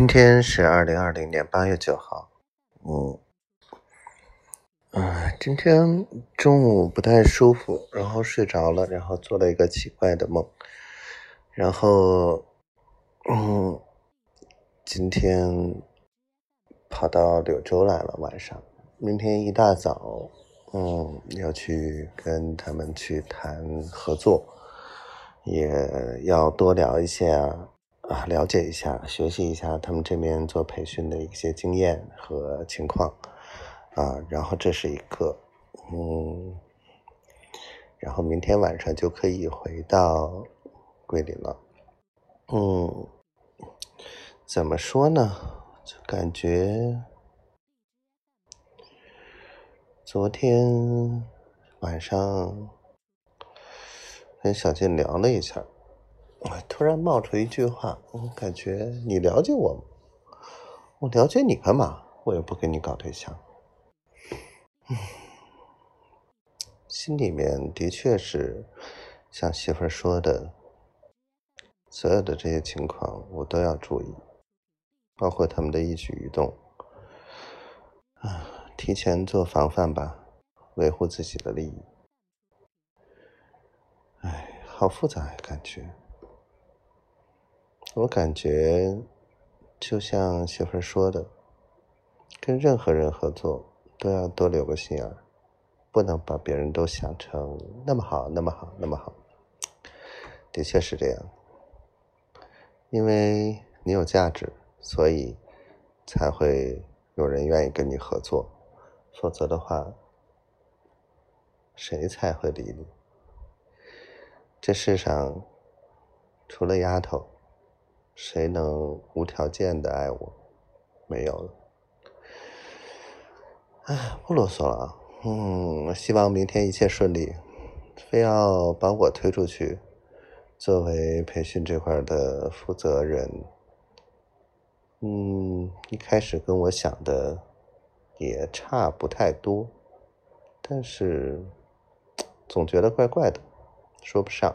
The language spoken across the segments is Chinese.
今天是二零二零年八月九号，嗯，啊，今天中午不太舒服，然后睡着了，然后做了一个奇怪的梦，然后，嗯，今天跑到柳州来了，晚上，明天一大早，嗯，要去跟他们去谈合作，也要多聊一些啊。啊，了解一下，学习一下他们这边做培训的一些经验和情况，啊，然后这是一个，嗯，然后明天晚上就可以回到桂林了，嗯，怎么说呢？就感觉昨天晚上跟小静聊了一下。我突然冒出一句话，我感觉你了解我？我了解你干嘛？我又不跟你搞对象。嗯，心里面的确是像媳妇儿说的，所有的这些情况我都要注意，包括他们的一举一动。啊，提前做防范吧，维护自己的利益。哎，好复杂呀，感觉。我感觉，就像媳妇说的，跟任何人合作都要多留个心眼儿，不能把别人都想成那么好、那么好、那么好。的确是这样，因为你有价值，所以才会有人愿意跟你合作，否则的话，谁才会理你？这世上除了丫头。谁能无条件的爱我？没有了。唉，不啰嗦了。嗯，希望明天一切顺利。非要把我推出去，作为培训这块的负责人。嗯，一开始跟我想的也差不太多，但是总觉得怪怪的，说不上。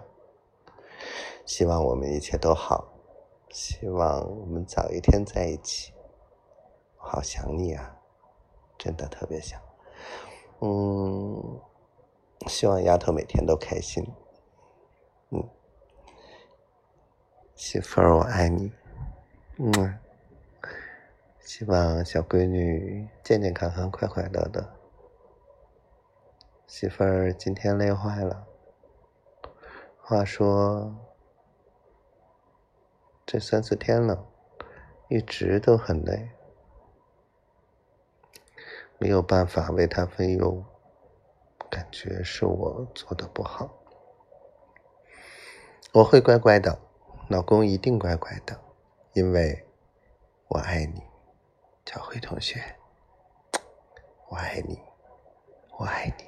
希望我们一切都好。希望我们早一天在一起，好想你啊，真的特别想。嗯，希望丫头每天都开心。嗯，媳妇儿我爱你。嗯，希望小闺女健健康康、快快乐乐。媳妇儿今天累坏了，话说。三四天了，一直都很累，没有办法为他分忧，感觉是我做的不好。我会乖乖的，老公一定乖乖的，因为我爱你，小辉同学，我爱你，我爱你。